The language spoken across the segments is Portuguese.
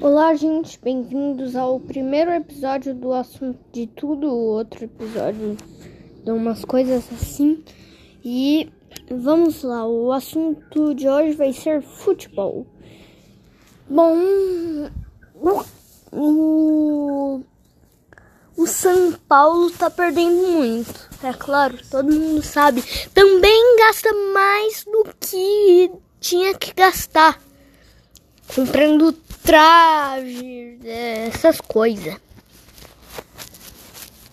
Olá, gente, bem-vindos ao primeiro episódio do assunto de tudo, outro episódio de umas coisas assim. E vamos lá, o assunto de hoje vai ser futebol. Bom, o, o São Paulo tá perdendo muito, é claro, todo mundo sabe. Também gasta mais do que tinha que gastar comprando traje, essas coisas.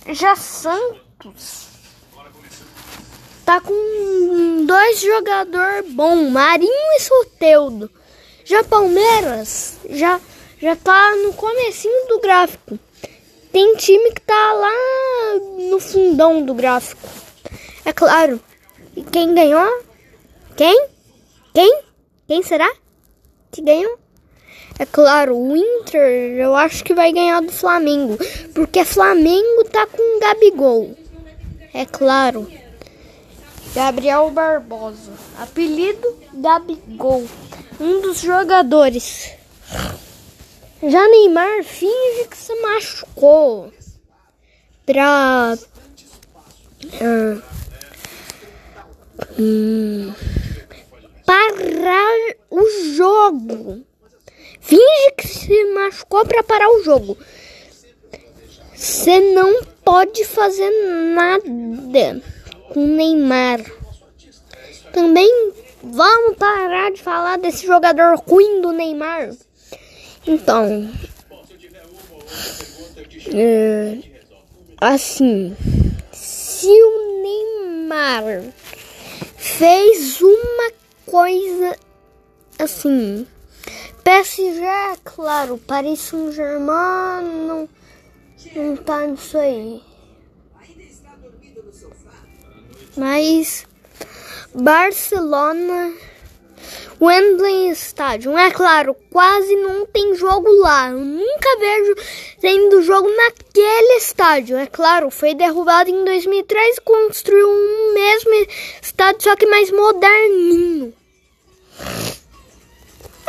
Já Santos tá com dois jogadores bons, Marinho e Soteudo. Já Palmeiras já já tá no comecinho do gráfico. Tem time que tá lá no fundão do gráfico. É claro. E quem ganhou? Quem? Quem? Quem será que ganhou? É claro, o Inter eu acho que vai ganhar do Flamengo. Porque Flamengo tá com Gabigol. É claro. Gabriel Barbosa. Apelido Gabigol. Um dos jogadores. Já Neymar finge que se machucou. Pra. Uh, hum, parar o jogo. Finge que se machucou para parar o jogo. Você não pode fazer nada com Neymar. Também vamos parar de falar desse jogador ruim do Neymar. Então, é, assim, se o Neymar fez uma coisa assim PSG, é claro, Paris Saint-Germain não, não tá nisso aí. Mas Barcelona, Wembley Stadium, é claro, quase não tem jogo lá. Eu nunca vejo tendo jogo naquele estádio. É claro, foi derrubado em 2003 e construiu um mesmo estádio, só que mais moderninho.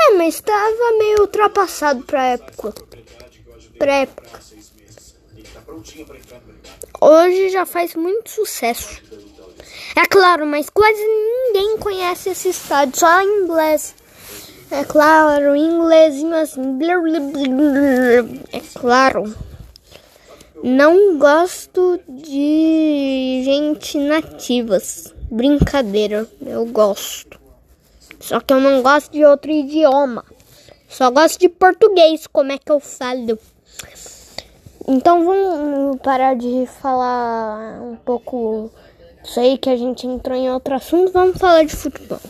É, mas estava meio ultrapassado pra época. Pra época. Hoje já faz muito sucesso. É claro, mas quase ninguém conhece esse estádio, só em inglês. É claro, inglesinho assim. É claro. Não gosto de gente nativas. Brincadeira, eu gosto. Só que eu não gosto de outro idioma. Só gosto de português, como é que eu falo. Então vamos parar de falar um pouco isso aí que a gente entrou em outro assunto. Vamos falar de futebol.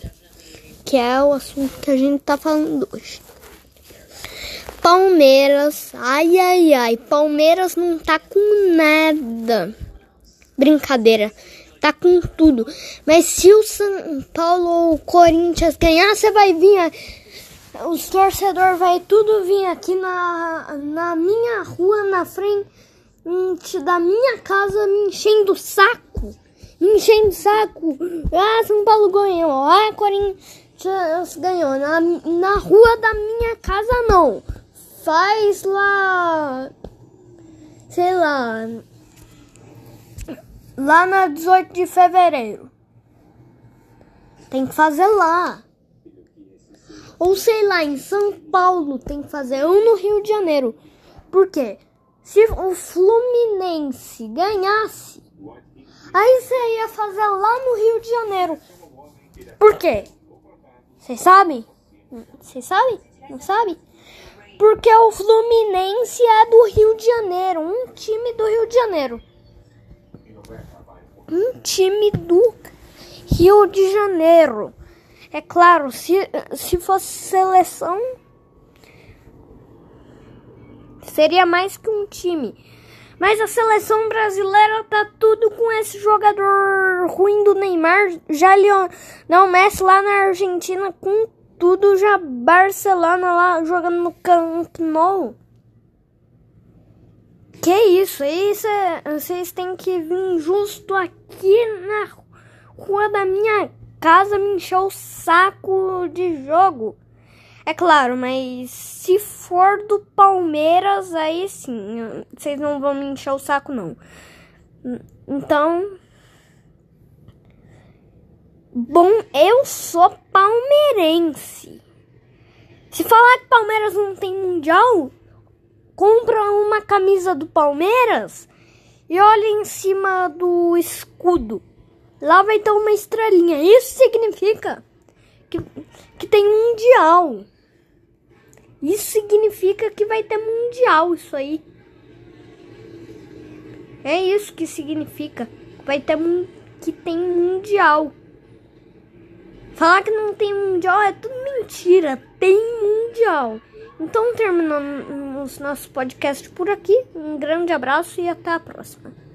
Que é o assunto que a gente tá falando hoje. Palmeiras, ai ai ai, Palmeiras não tá com nada. Brincadeira tá com tudo. Mas se o São Paulo ou o Corinthians ganhar, você vai vir. Os torcedores vai tudo vir aqui na, na minha rua, na frente da minha casa, me enchendo o saco. Me enchendo o saco. Ah, São Paulo ganhou. Ah, Corinthians ganhou. Na, na rua da minha casa, não. Faz lá. Sei lá lá na 18 de fevereiro. Tem que fazer lá. Ou sei lá, em São Paulo tem que fazer um no Rio de Janeiro. Por quê? Se o Fluminense ganhasse, aí você ia fazer lá no Rio de Janeiro. Por quê? Vocês sabem? Vocês sabem? Não sabem? Porque o Fluminense é do Rio de Janeiro, um time do Rio de Janeiro um time do Rio de Janeiro. É claro, se, se fosse seleção, seria mais que um time. Mas a seleção brasileira tá tudo com esse jogador ruim do Neymar. Já Lionel Messi lá na Argentina com tudo. Já Barcelona lá jogando no Camp Nou. Que isso? Isso é, vocês têm que vir justo aqui na rua da minha casa me encher o saco de jogo. É claro, mas se for do Palmeiras, aí sim, vocês não vão me encher o saco, não. Então. Bom, eu sou palmeirense. Se falar que Palmeiras não tem mundial, compra uma camisa do Palmeiras e olha em cima do escudo. Lá vai ter uma estrelinha. Isso significa que, que tem mundial. Isso significa que vai ter mundial, isso aí. É isso que significa. Vai ter que tem mundial. Falar que não tem mundial é tudo mentira. Tem mundial. Então terminamos nosso podcast por aqui. Um grande abraço e até a próxima.